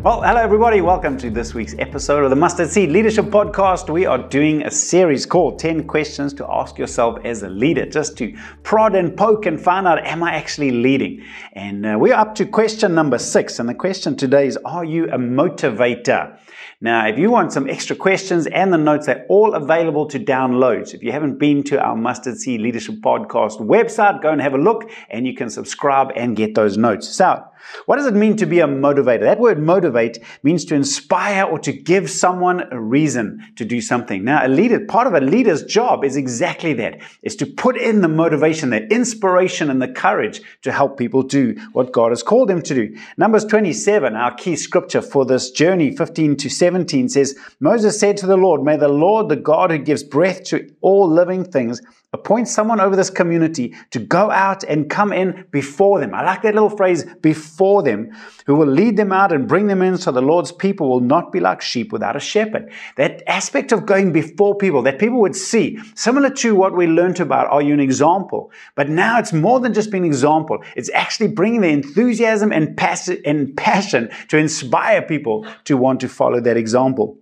Well, hello everybody. Welcome to this week's episode of the Mustard Seed Leadership Podcast. We are doing a series called 10 Questions to Ask Yourself as a Leader, just to prod and poke and find out, am I actually leading? And uh, we're up to question number six. And the question today is, are you a motivator? Now, if you want some extra questions and the notes, they're all available to download. So if you haven't been to our Mustard Seed Leadership Podcast website, go and have a look and you can subscribe and get those notes. So, what does it mean to be a motivator? That word motivate means to inspire or to give someone a reason to do something. Now, a leader, part of a leader's job is exactly that, is to put in the motivation, the inspiration and the courage to help people do what God has called them to do. Numbers 27, our key scripture for this journey, 15 to 17 says, Moses said to the Lord, May the Lord, the God who gives breath to all living things, Appoint someone over this community to go out and come in before them. I like that little phrase, before them, who will lead them out and bring them in so the Lord's people will not be like sheep without a shepherd. That aspect of going before people, that people would see, similar to what we learned about, are you an example? But now it's more than just being an example. It's actually bringing the enthusiasm and passion to inspire people to want to follow that example.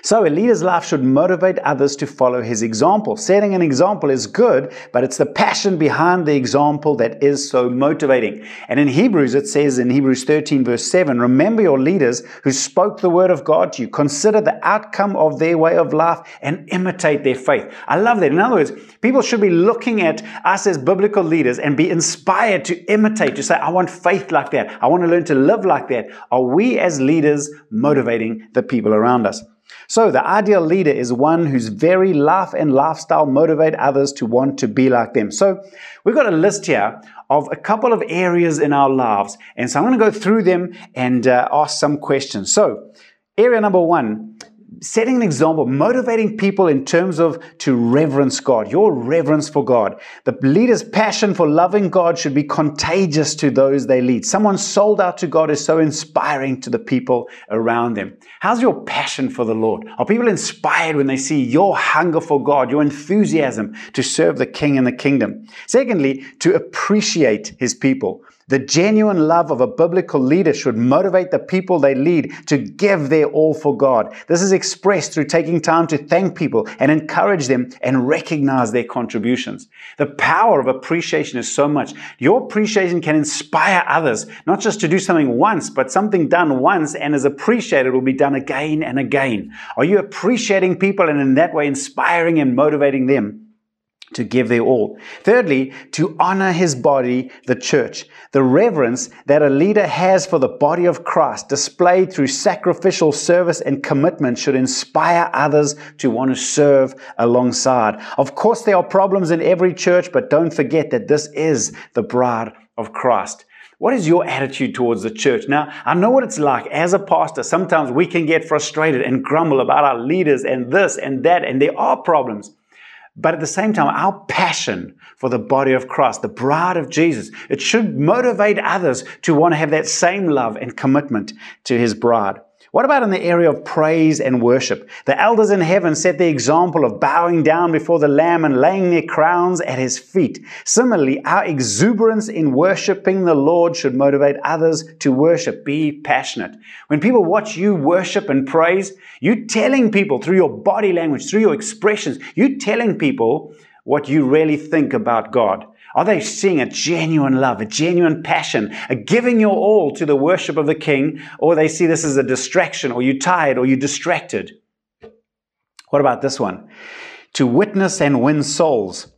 So, a leader's life should motivate others to follow his example. Setting an example is good, but it's the passion behind the example that is so motivating. And in Hebrews, it says in Hebrews 13, verse 7 Remember your leaders who spoke the word of God to you. Consider the outcome of their way of life and imitate their faith. I love that. In other words, people should be looking at us as biblical leaders and be inspired to imitate, to say, I want faith like that. I want to learn to live like that. Are we as leaders motivating the people around us? So, the ideal leader is one whose very life and lifestyle motivate others to want to be like them. So, we've got a list here of a couple of areas in our lives. And so, I'm going to go through them and uh, ask some questions. So, area number one setting an example, motivating people in terms of to reverence God, your reverence for God. The leader's passion for loving God should be contagious to those they lead. Someone sold out to God is so inspiring to the people around them. How's your passion for the Lord? Are people inspired when they see your hunger for God, your enthusiasm to serve the King and the kingdom? Secondly, to appreciate his people. The genuine love of a biblical leader should motivate the people they lead to give their all for God. This is expressed through taking time to thank people and encourage them and recognize their contributions. The power of appreciation is so much. Your appreciation can inspire others, not just to do something once, but something done once and is appreciated will be done again and again. Are you appreciating people and in that way inspiring and motivating them? To give their all. Thirdly, to honor his body, the church. The reverence that a leader has for the body of Christ, displayed through sacrificial service and commitment, should inspire others to want to serve alongside. Of course, there are problems in every church, but don't forget that this is the bride of Christ. What is your attitude towards the church? Now, I know what it's like as a pastor. Sometimes we can get frustrated and grumble about our leaders and this and that, and there are problems. But at the same time, our passion for the body of Christ, the bride of Jesus, it should motivate others to want to have that same love and commitment to his bride. What about in the area of praise and worship? The elders in heaven set the example of bowing down before the Lamb and laying their crowns at his feet. Similarly, our exuberance in worshiping the Lord should motivate others to worship. Be passionate. When people watch you worship and praise, you're telling people through your body language, through your expressions, you're telling people what you really think about God. Are they seeing a genuine love, a genuine passion, a giving your all to the worship of the King, or they see this as a distraction, or you tired, or you distracted? What about this one? To witness and win souls.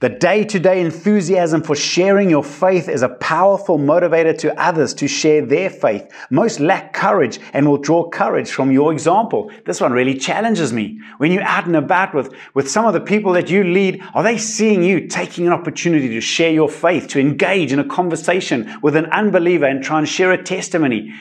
The day to day enthusiasm for sharing your faith is a powerful motivator to others to share their faith. Most lack courage and will draw courage from your example. This one really challenges me. When you're out and about with, with some of the people that you lead, are they seeing you taking an opportunity to share your faith, to engage in a conversation with an unbeliever and try and share a testimony?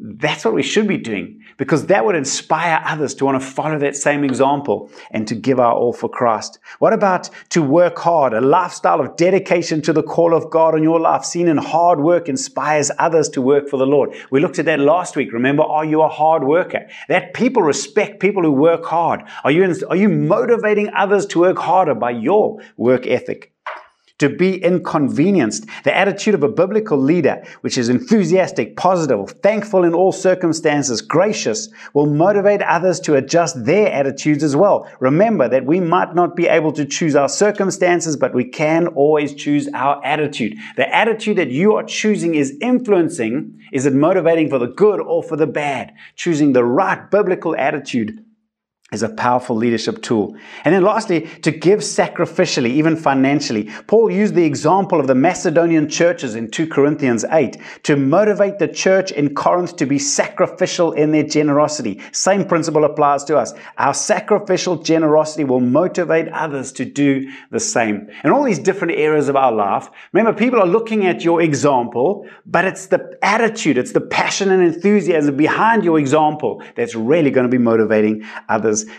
That's what we should be doing because that would inspire others to want to follow that same example and to give our all for Christ. What about to work hard? A lifestyle of dedication to the call of God in your life, seen in hard work, inspires others to work for the Lord. We looked at that last week. Remember, are you a hard worker? That people respect people who work hard. Are you, are you motivating others to work harder by your work ethic? To be inconvenienced. The attitude of a biblical leader, which is enthusiastic, positive, thankful in all circumstances, gracious, will motivate others to adjust their attitudes as well. Remember that we might not be able to choose our circumstances, but we can always choose our attitude. The attitude that you are choosing is influencing, is it motivating for the good or for the bad? Choosing the right biblical attitude is a powerful leadership tool. And then lastly, to give sacrificially, even financially. Paul used the example of the Macedonian churches in 2 Corinthians 8 to motivate the church in Corinth to be sacrificial in their generosity. Same principle applies to us. Our sacrificial generosity will motivate others to do the same. In all these different areas of our life, remember people are looking at your example, but it's the attitude, it's the passion and enthusiasm behind your example that's really going to be motivating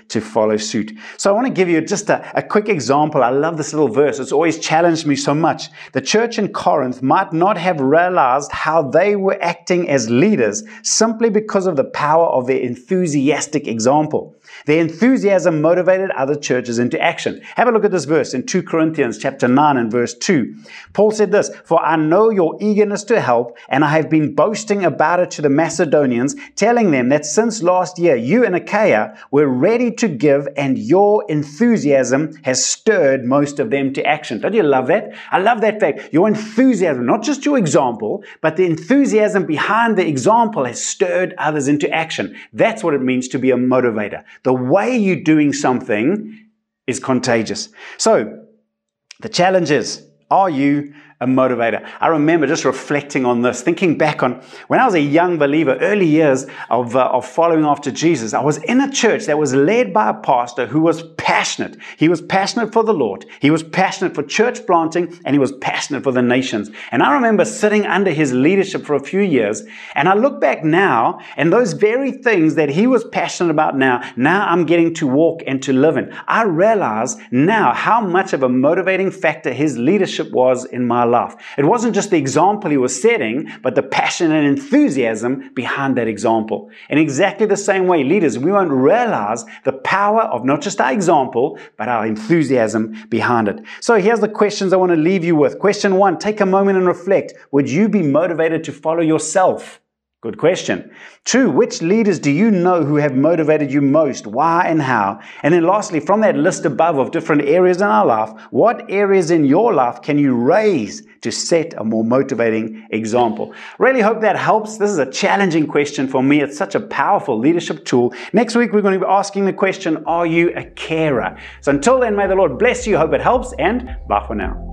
to follow suit. So I want to give you just a, a quick example. I love this little verse. It's always challenged me so much. The church in Corinth might not have realized how they were acting as leaders simply because of the power of their enthusiastic example. Their enthusiasm motivated other churches into action. Have a look at this verse in 2 Corinthians chapter 9 and verse 2. Paul said this, For I know your eagerness to help, and I have been boasting about it to the Macedonians, telling them that since last year you and Achaia were ready to give, and your enthusiasm has stirred most of them to action. Don't you love that? I love that fact. Your enthusiasm, not just your example, but the enthusiasm behind the example has stirred others into action. That's what it means to be a motivator. The way you're doing something is contagious. So, the challenge is are you a motivator. I remember just reflecting on this, thinking back on when I was a young believer, early years of, uh, of following after Jesus. I was in a church that was led by a pastor who was passionate. He was passionate for the Lord, he was passionate for church planting, and he was passionate for the nations. And I remember sitting under his leadership for a few years, and I look back now, and those very things that he was passionate about now, now I'm getting to walk and to live in. I realize now how much of a motivating factor his leadership was in my life life. It wasn't just the example he was setting, but the passion and enthusiasm behind that example. In exactly the same way, leaders, we won't realize the power of not just our example, but our enthusiasm behind it. So here's the questions I want to leave you with. Question one, take a moment and reflect. Would you be motivated to follow yourself? Good question. Two, which leaders do you know who have motivated you most? Why and how? And then lastly, from that list above of different areas in our life, what areas in your life can you raise to set a more motivating example? Really hope that helps. This is a challenging question for me. It's such a powerful leadership tool. Next week, we're going to be asking the question, are you a carer? So until then, may the Lord bless you. Hope it helps and bye for now.